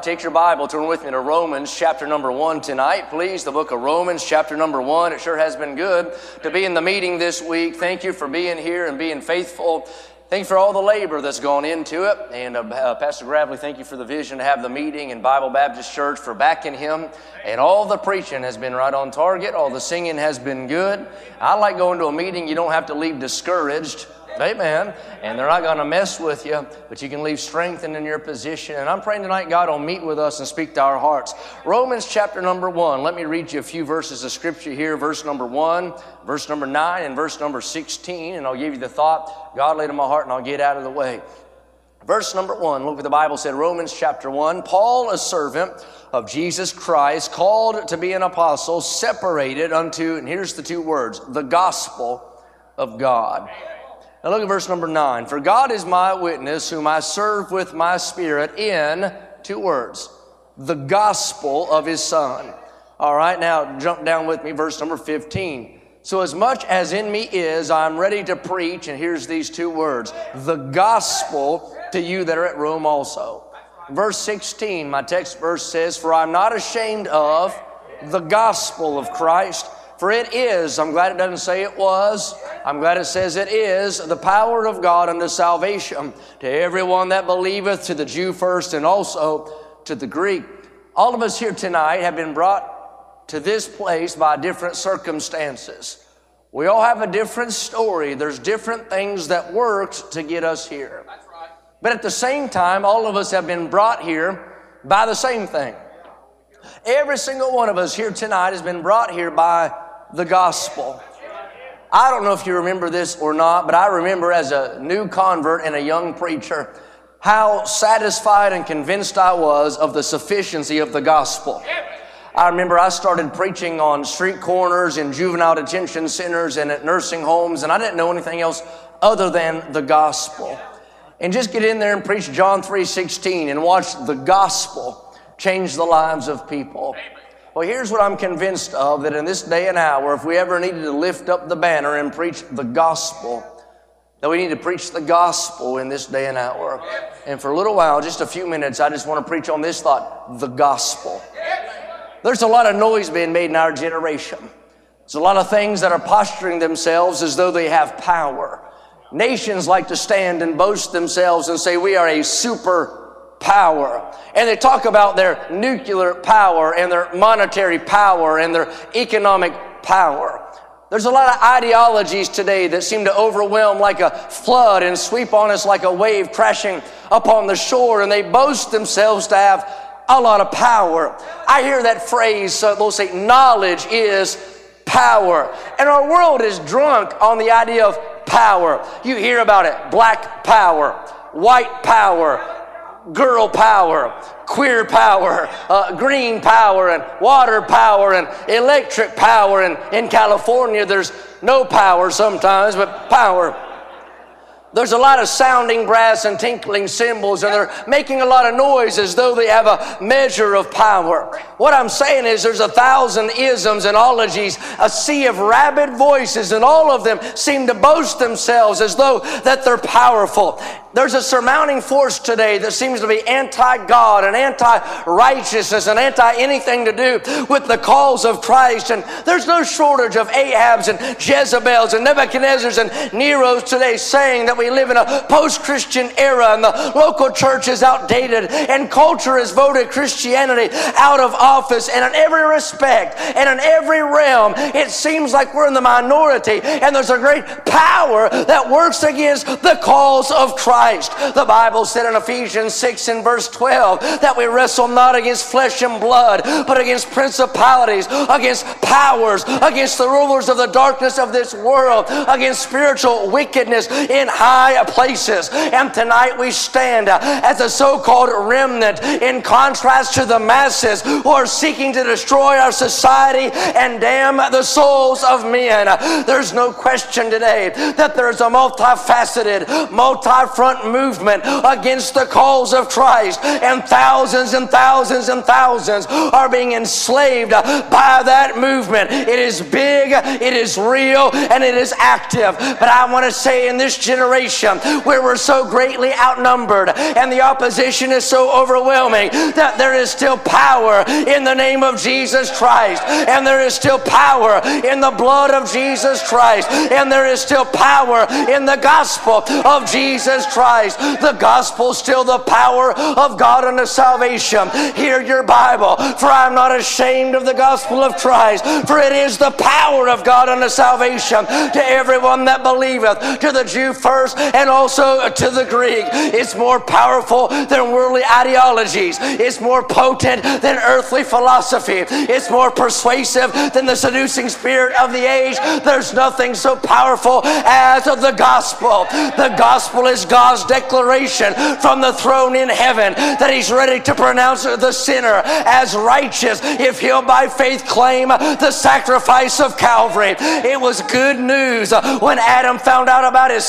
right, take your Bible, turn with me to Romans chapter number one tonight, please. The book of Romans chapter number one. It sure has been good to be in the meeting this week. Thank you for being here and being faithful. Thank you for all the labor that's gone into it. And uh, uh, Pastor Gravely, thank you for the vision to have the meeting in Bible Baptist Church for backing him. And all the preaching has been right on target. All the singing has been good. I like going to a meeting you don't have to leave discouraged. Amen. And they're not going to mess with you, but you can leave strengthened in your position. And I'm praying tonight God will meet with us and speak to our hearts. Romans chapter number one. Let me read you a few verses of scripture here. Verse number one, verse number nine, and verse number 16. And I'll give you the thought God laid in my heart, and I'll get out of the way. Verse number one, look what the Bible said, Romans chapter one. Paul, a servant of Jesus Christ, called to be an apostle, separated unto, and here's the two words, the gospel of God. Now look at verse number nine. For God is my witness, whom I serve with my spirit in two words, the gospel of his son. All right, now jump down with me, verse number 15. So, as much as in me is, I'm ready to preach, and here's these two words the gospel to you that are at Rome also. Verse 16, my text verse says, For I'm not ashamed of the gospel of Christ for it is, I'm glad it doesn't say it was, I'm glad it says it is, the power of God unto salvation to everyone that believeth, to the Jew first and also to the Greek. All of us here tonight have been brought to this place by different circumstances. We all have a different story. There's different things that worked to get us here. But at the same time, all of us have been brought here by the same thing. Every single one of us here tonight has been brought here by the gospel. I don't know if you remember this or not, but I remember as a new convert and a young preacher how satisfied and convinced I was of the sufficiency of the gospel. I remember I started preaching on street corners in juvenile detention centers and at nursing homes, and I didn't know anything else other than the gospel. And just get in there and preach John 3:16 and watch the gospel change the lives of people. Well, here's what I'm convinced of that in this day and hour, if we ever needed to lift up the banner and preach the gospel, that we need to preach the gospel in this day and hour. And for a little while, just a few minutes, I just want to preach on this thought the gospel. There's a lot of noise being made in our generation. There's a lot of things that are posturing themselves as though they have power. Nations like to stand and boast themselves and say, We are a super power. And they talk about their nuclear power and their monetary power and their economic power. There's a lot of ideologies today that seem to overwhelm like a flood and sweep on us like a wave crashing upon the shore, and they boast themselves to have a lot of power. I hear that phrase, so they'll say, knowledge is power. And our world is drunk on the idea of power. You hear about it black power, white power, girl power, queer power, uh, green power, and water power, and electric power. And in California, there's no power sometimes, but power. There's a lot of sounding brass and tinkling cymbals, and they're making a lot of noise as though they have a measure of power. What I'm saying is, there's a thousand isms and ologies, a sea of rabid voices, and all of them seem to boast themselves as though that they're powerful. There's a surmounting force today that seems to be anti God and anti righteousness and anti anything to do with the cause of Christ. And there's no shortage of Ahabs and Jezebels and Nebuchadnezzars and Neros today saying that we live in a post Christian era and the local church is outdated and culture has voted Christianity out of office. And in every respect and in every realm, it seems like we're in the minority and there's a great power that works against the cause of Christ. Christ. The Bible said in Ephesians 6 and verse 12 that we wrestle not against flesh and blood, but against principalities, against powers, against the rulers of the darkness of this world, against spiritual wickedness in high places. And tonight we stand as a so called remnant in contrast to the masses who are seeking to destroy our society and damn the souls of men. There's no question today that there's a multifaceted, multi front movement against the cause of Christ, and thousands and thousands and thousands are being enslaved by that movement. It is big, it is real, and it is active. But I want to say in this generation, where we're so greatly outnumbered and the opposition is so overwhelming that there is still power in the name of Jesus Christ, and there is still power in the blood of Jesus Christ, and there is still power in the gospel of Jesus Christ. The gospel still the power of God unto salvation. Hear your Bible, for I am not ashamed of the gospel of Christ, for it is the power of God unto salvation to everyone that believeth, to the Jew first and also to the Greek. It's more powerful than worldly ideologies. It's more potent than earthly philosophy. It's more persuasive than the seducing spirit of the age. There's nothing so powerful as the gospel. The gospel is God's declaration from the throne in heaven that He's ready to pronounce the sinner as righteous if he'll by faith claim the sacrifice of Calvary. It was good news when Adam found out about his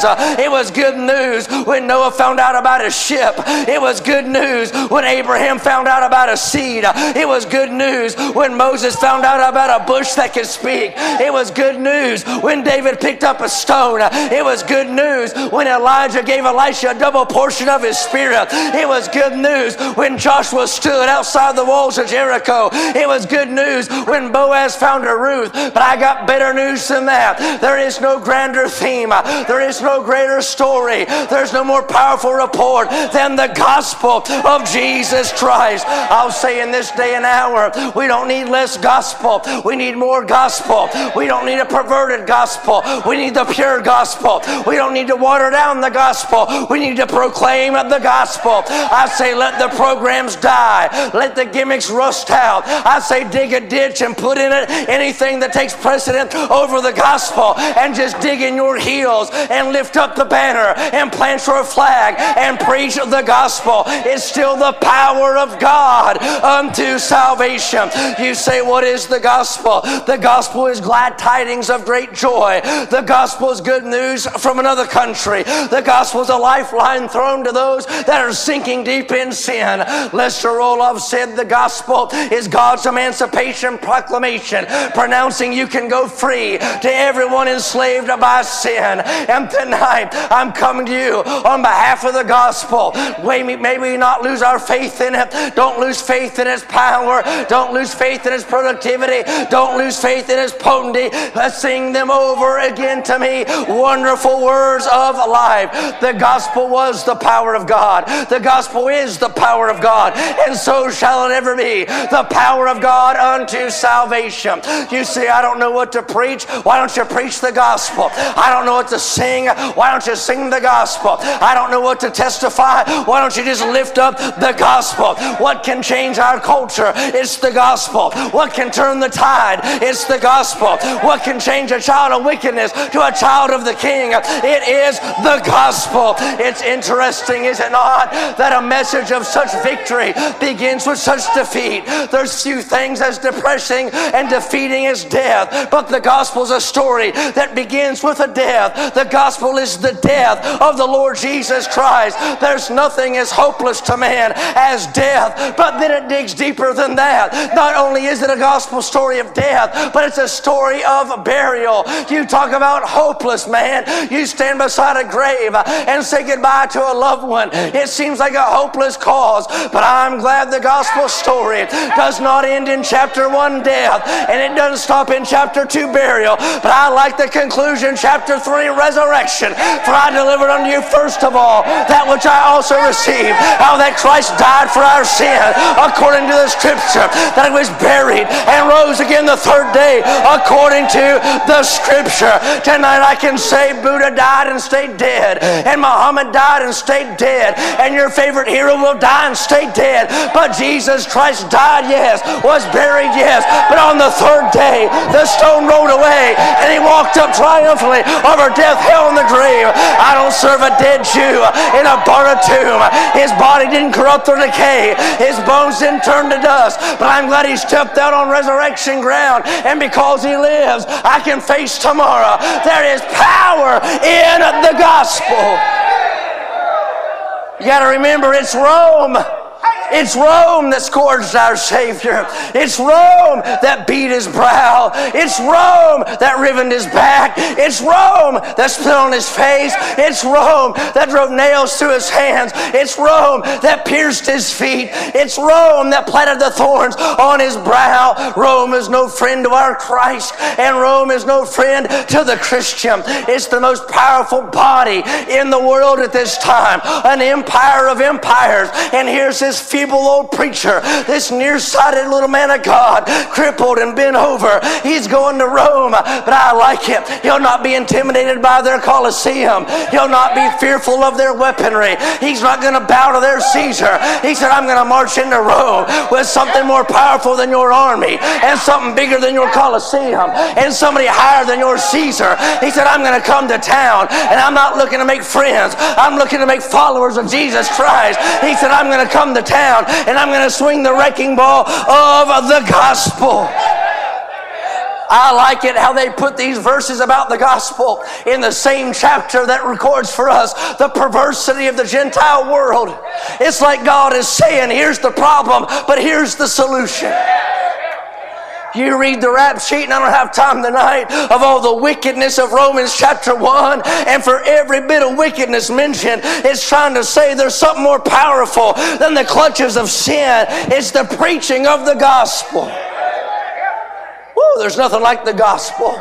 skins. It was good news when Noah found out about his ship. It was good news when Abraham found out about a seed. It was good news when Moses found out about a bush that could speak. It was good news when David picked up a stone. It was good news when Elijah gave Elisha a double portion of his spirit. It was good news when Joshua stood outside the walls of Jericho. It was good news when Boaz found a Ruth. But I got better news than that. There is no grander theme. There is no greater story. There's no more powerful report than the gospel of Jesus Christ. I'll say in this day and hour, we don't need less gospel. We need more gospel. We don't need a perverted gospel. We need the pure gospel. We don't need to water down the gospel. We need to proclaim the gospel. I say, let the programs die. Let the gimmicks rust out. I say, dig a ditch and put in it anything that takes precedent over the gospel and just dig in your heels and lift up the banner and plant your flag and preach the gospel. It's still the power of God unto salvation. You say, What is the gospel? The gospel is glad tidings of great joy. The gospel is good news from another country. The gospel is a lifeline thrown to those that are sinking deep in sin. Lester Roloff said the gospel is God's emancipation proclamation, pronouncing you can go free to everyone enslaved by sin. And tonight, I'm coming to you on behalf of the gospel. May we not lose our faith in it. Don't lose faith in its power. Don't lose faith in its productivity. Don't lose faith in its potency. Let's sing them over again to me. Wonderful words of life. The gospel was the power of God. The gospel is the power of God. And so shall it ever be. The power of God unto salvation. You see, I don't know what to preach. Why don't you preach the gospel? I don't know what to sing. Why don't you sing the gospel? I don't know what to testify. Why don't you just lift up the gospel? What can change our culture? It's the gospel. What can turn the tide? It's the gospel. What can change a child of wickedness to a child of the king? It is the gospel. It's interesting, is it not, that a message of such victory begins with such defeat. There's few things as depressing and defeating as death, but the gospel is a story that begins with a death. The gospel is the death of the Lord Jesus Christ. There's nothing as hopeless to man as death, but then it digs deeper than that. Not only is it a gospel story of death, but it's a story of burial. You talk about hopeless, man. You stand beside a grave and say goodbye to a loved one. It seems like a hopeless cause, but I'm glad the gospel story does not end in chapter 1 death and it doesn't stop in chapter 2 burial, but I like the conclusion, chapter 3 resurrection. For I delivered unto you first of all that which I also received, how that Christ died for our sin according to the scripture, that he was buried and rose again the third day according to the scripture. Tonight I can say Buddha died and stayed dead, and Muhammad died and stayed dead, and your favorite hero will die and stay dead. But Jesus Christ died, yes, was buried, yes, but on the third day the stone rolled away and he walked up triumphantly over death, hell, and the grave. I don't serve a dead Jew in a borrowed tomb. His body didn't corrupt or decay, his bones didn't turn to dust, but I'm glad he stepped out on resurrection ground, and because he lives, I can face tomorrow. There is power in the gospel. You got to remember it's Rome. It's Rome that scourged our Savior. It's Rome that beat his brow. It's Rome that rivened his back. It's Rome that spit on his face. It's Rome that drove nails through his hands. It's Rome that pierced his feet. It's Rome that planted the thorns on his brow. Rome is no friend to our Christ, and Rome is no friend to the Christian. It's the most powerful body in the world at this time, an empire of empires. And here's this feeble old preacher, this nearsighted little man of God, crippled and bent over. He's going to Rome, but I like him. He'll not be intimidated by their Colosseum. He'll not be fearful of their weaponry. He's not going to bow to their Caesar. He said, I'm going to march into Rome with something more powerful than your army and something bigger than your Colosseum and somebody higher than your Caesar. He said, I'm going to come to town and I'm not looking to make friends. I'm looking to make followers of Jesus Christ. He said, I'm going to come to town and I'm going to swing the wrecking ball of the gospel. I like it how they put these verses about the gospel in the same chapter that records for us the perversity of the Gentile world. It's like God is saying, here's the problem, but here's the solution. You read the rap sheet, and I don't have time tonight of all the wickedness of Romans chapter 1. And for every bit of wickedness mentioned, it's trying to say there's something more powerful than the clutches of sin. It's the preaching of the gospel. Woo, there's nothing like the gospel.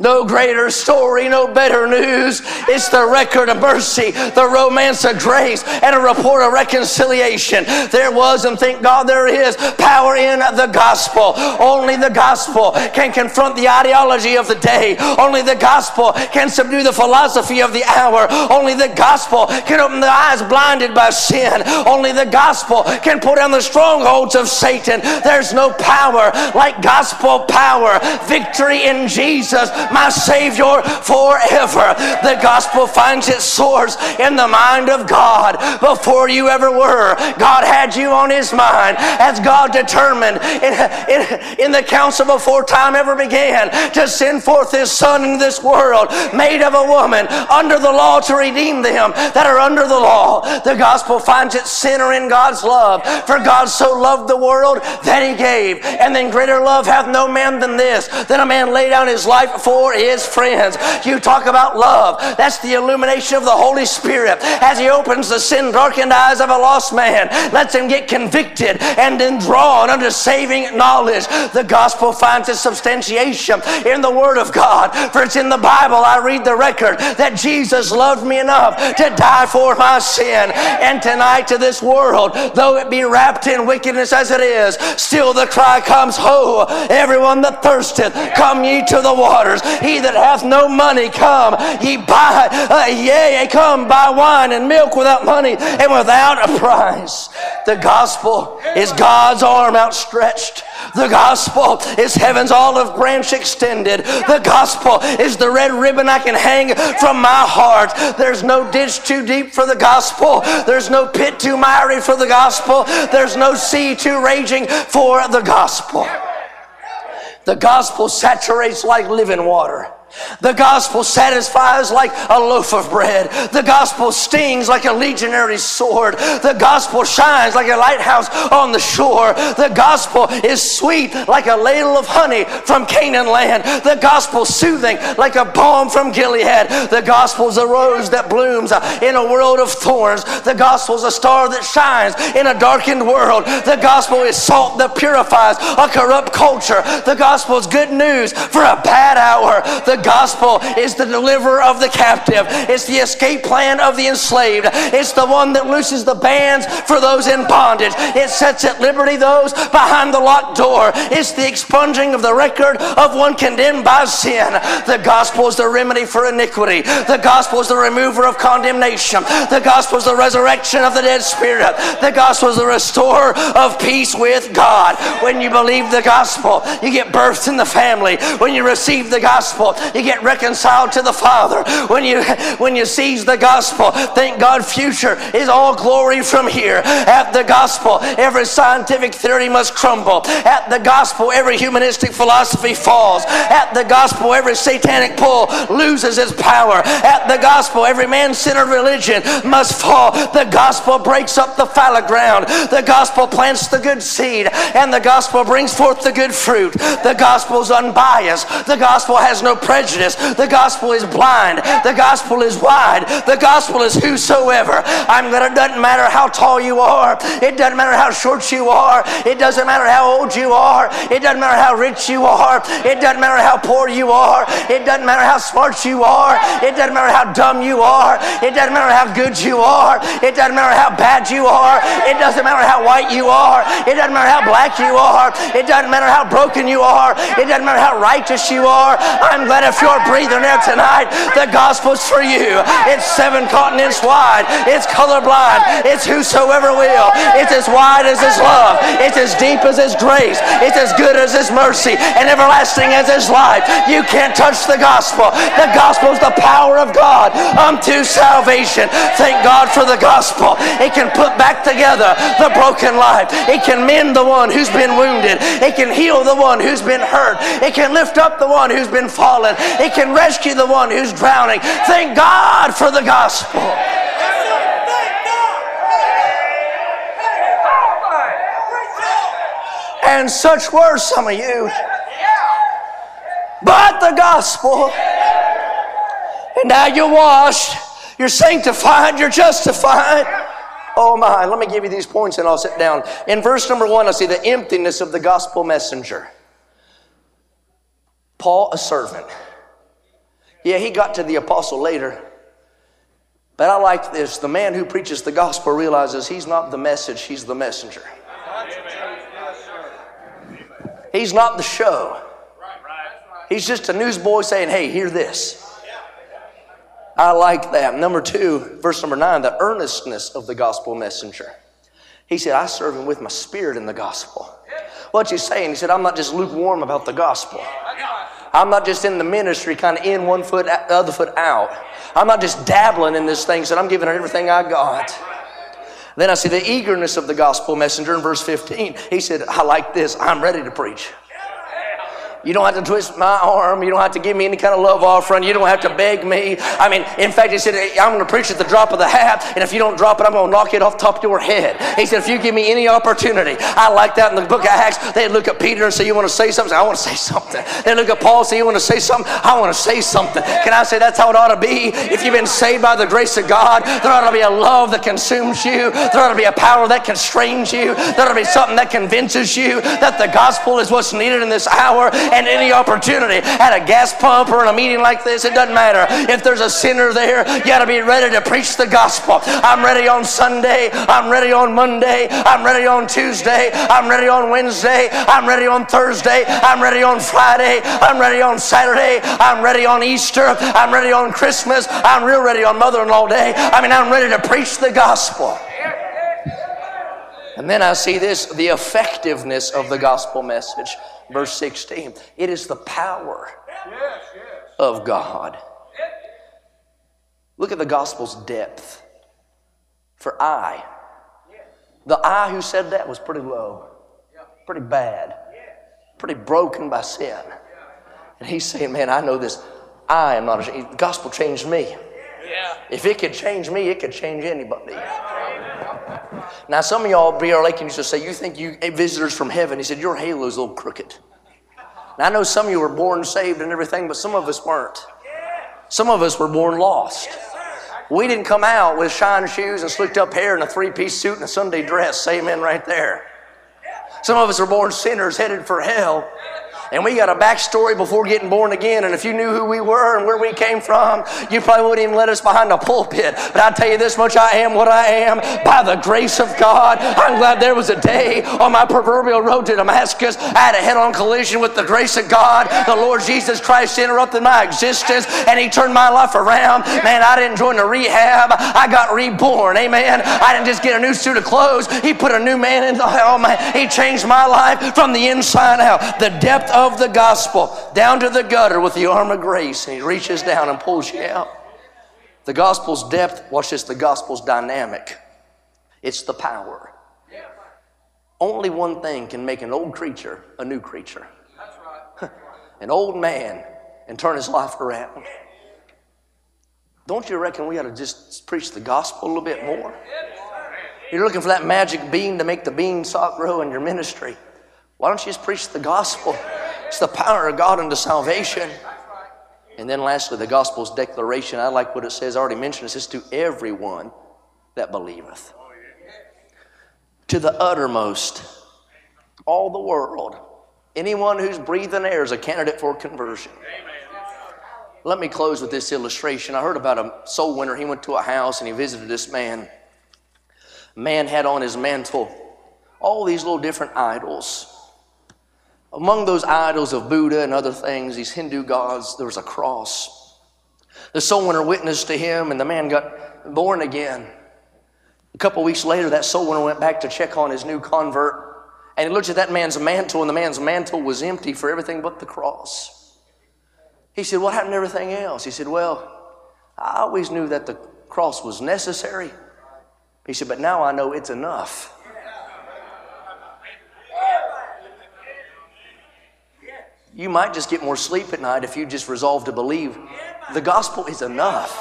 No greater story, no better news. It's the record of mercy, the romance of grace, and a report of reconciliation. There was, and thank God there is, power in the gospel. Only the gospel can confront the ideology of the day. Only the gospel can subdue the philosophy of the hour. Only the gospel can open the eyes blinded by sin. Only the gospel can pull down the strongholds of Satan. There's no power like gospel power. Victory in Jesus my Savior forever. The gospel finds its source in the mind of God. Before you ever were, God had you on His mind as God determined in, in, in the council before time ever began to send forth His Son into this world, made of a woman, under the law to redeem them that are under the law. The gospel finds its center in God's love. For God so loved the world that He gave. And then greater love hath no man than this, that a man lay down his life for for his friends. You talk about love. That's the illumination of the Holy Spirit as he opens the sin darkened eyes of a lost man, lets him get convicted and then drawn unto saving knowledge. The gospel finds its substantiation in the Word of God. For it's in the Bible I read the record that Jesus loved me enough to die for my sin. And tonight to this world, though it be wrapped in wickedness as it is, still the cry comes, Ho, everyone that thirsteth, come ye to the waters. He that hath no money, come, ye buy, uh, yea, come buy wine and milk without money and without a price. The gospel is God's arm outstretched. The gospel is heaven's olive branch extended. The gospel is the red ribbon I can hang from my heart. There's no ditch too deep for the gospel. There's no pit too miry for the gospel. There's no sea too raging for the gospel. The gospel saturates like living water. The gospel satisfies like a loaf of bread. The gospel stings like a legionary sword. The gospel shines like a lighthouse on the shore. The gospel is sweet like a ladle of honey from Canaan land. The gospel soothing like a balm from Gilead. The gospel's a rose that blooms in a world of thorns. The gospel's a star that shines in a darkened world. The gospel is salt that purifies a corrupt culture. The gospel is good news for a bad hour. The gospel is the deliverer of the captive. It's the escape plan of the enslaved. It's the one that looses the bands for those in bondage. It sets at liberty those behind the locked door. It's the expunging of the record of one condemned by sin. The gospel is the remedy for iniquity. The gospel is the remover of condemnation. The gospel is the resurrection of the dead spirit. The gospel is the restorer of peace with God. When you believe the gospel, you get birthed in the family. When you receive the gospel, you get reconciled to the Father. When you when you seize the gospel, thank God future is all glory from here. At the gospel, every scientific theory must crumble. At the gospel, every humanistic philosophy falls. At the gospel, every satanic pull loses its power. At the gospel, every man-centered religion must fall. The gospel breaks up the fallow ground. The gospel plants the good seed, and the gospel brings forth the good fruit. The gospel is unbiased. The gospel has no prejudice. The gospel is blind. The gospel is wide. The gospel is whosoever. I'm it doesn't matter how tall you are. It doesn't matter how short you are. It doesn't matter how old you are. It doesn't matter how rich you are. It doesn't matter how poor you are. It doesn't matter how smart you are. It doesn't matter how dumb you are. It doesn't matter how good you are. It doesn't matter how bad you are. It doesn't matter how white you are. It doesn't matter how black you are. It doesn't matter how broken you are. It doesn't matter how righteous you are. I'm glad if you're breathing air tonight, the gospel's for you. It's seven continents wide. It's colorblind. It's whosoever will. It's as wide as His love. It's as deep as His grace. It's as good as His mercy and everlasting as His life. You can't touch the gospel. The gospel is the power of God unto salvation. Thank God for the gospel. It can put back together the broken life. It can mend the one who's been wounded. It can heal the one who's been hurt. It can lift up the one who's been fallen. It can rescue the one who's drowning. Thank God for the gospel. And such were some of you. But the gospel. And now you're washed, you're sanctified, you're justified. Oh my, let me give you these points and I'll sit down. In verse number one, I see the emptiness of the gospel messenger. Paul, a servant. Yeah, he got to the apostle later. But I like this. The man who preaches the gospel realizes he's not the message, he's the messenger. He's not the show. He's just a newsboy saying, hey, hear this. I like that. Number two, verse number nine, the earnestness of the gospel messenger. He said, I serve him with my spirit in the gospel. What's he saying? He said, I'm not just lukewarm about the gospel. I'm not just in the ministry, kind of in one foot, the other foot out. I'm not just dabbling in this thing, said I'm giving everything I got. Then I see the eagerness of the gospel messenger in verse 15. He said, I like this. I'm ready to preach. You don't have to twist my arm. You don't have to give me any kind of love offering. You don't have to beg me. I mean, in fact, he said, I'm going to preach at the drop of the hat, and if you don't drop it, I'm going to knock it off top of your head. He said, if you give me any opportunity, I like that in the book of Acts. They look at Peter and say, You want to say something? I want to say something. They look at Paul and say, You want to say something? I want to say something. Can I say that's how it ought to be? If you've been saved by the grace of God, there ought to be a love that consumes you, there ought to be a power that constrains you, there ought to be something that convinces you that the gospel is what's needed in this hour and any opportunity at a gas pump or in a meeting like this, it doesn't matter. If there's a sinner there, you got to be ready to preach the gospel. I'm ready on Sunday. I'm ready on Monday. I'm ready on Tuesday. I'm ready on Wednesday. I'm ready on Thursday. I'm ready on Friday. I'm ready on Saturday. I'm ready on Easter. I'm ready on Christmas. I'm real ready on Mother in Law Day. I mean, I'm ready to preach the gospel. And then I see this the effectiveness of the gospel message verse 16. It is the power of God. Look at the gospel's depth. For I, the I who said that was pretty low, pretty bad, pretty broken by sin. And he's saying, Man, I know this. I am not ashamed. The gospel changed me. If it could change me, it could change anybody. Now, some of y'all, B.R. Lakin used to say, You think you eh, visitors from heaven? He said, Your halo's a little crooked. Now, I know some of you were born saved and everything, but some of us weren't. Some of us were born lost. We didn't come out with shine shoes and slicked up hair and a three piece suit and a Sunday dress. Amen right there. Some of us were born sinners headed for hell. And we got a backstory before getting born again. And if you knew who we were and where we came from, you probably wouldn't even let us behind the pulpit. But I tell you this much I am what I am by the grace of God. I'm glad there was a day on my proverbial road to Damascus. I had a head on collision with the grace of God. The Lord Jesus Christ interrupted my existence and He turned my life around. Man, I didn't join the rehab. I got reborn. Amen. I didn't just get a new suit of clothes. He put a new man in. The, oh, man. He changed my life from the inside out. The depth of of the gospel down to the gutter with the arm of grace, and He reaches down and pulls you out. The gospel's depth, watch this, the gospel's dynamic. It's the power. Only one thing can make an old creature a new creature. an old man and turn his life around. Don't you reckon we ought to just preach the gospel a little bit more? You're looking for that magic bean to make the bean stalk grow in your ministry. Why don't you just preach the gospel? It's the power of God unto salvation. And then lastly, the gospel's declaration. I like what it says, I already mentioned it says to everyone that believeth. To the uttermost, all the world. Anyone who's breathing air is a candidate for conversion. Let me close with this illustration. I heard about a soul winner. He went to a house and he visited this man man had on his mantle all these little different idols. Among those idols of Buddha and other things, these Hindu gods, there was a cross. The soul winner witnessed to him, and the man got born again. A couple weeks later, that soul winner went back to check on his new convert, and he looked at that man's mantle, and the man's mantle was empty for everything but the cross. He said, What happened to everything else? He said, Well, I always knew that the cross was necessary, he said, But now I know it's enough. You might just get more sleep at night if you just resolve to believe the gospel is enough.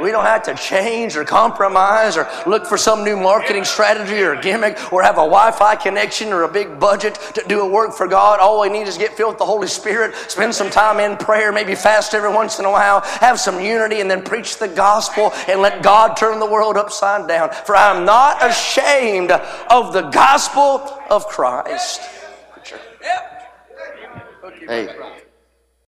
We don't have to change or compromise or look for some new marketing strategy or gimmick or have a Wi Fi connection or a big budget to do a work for God. All we need is get filled with the Holy Spirit, spend some time in prayer, maybe fast every once in a while, have some unity, and then preach the gospel and let God turn the world upside down. For I am not ashamed of the gospel of Christ. Hey.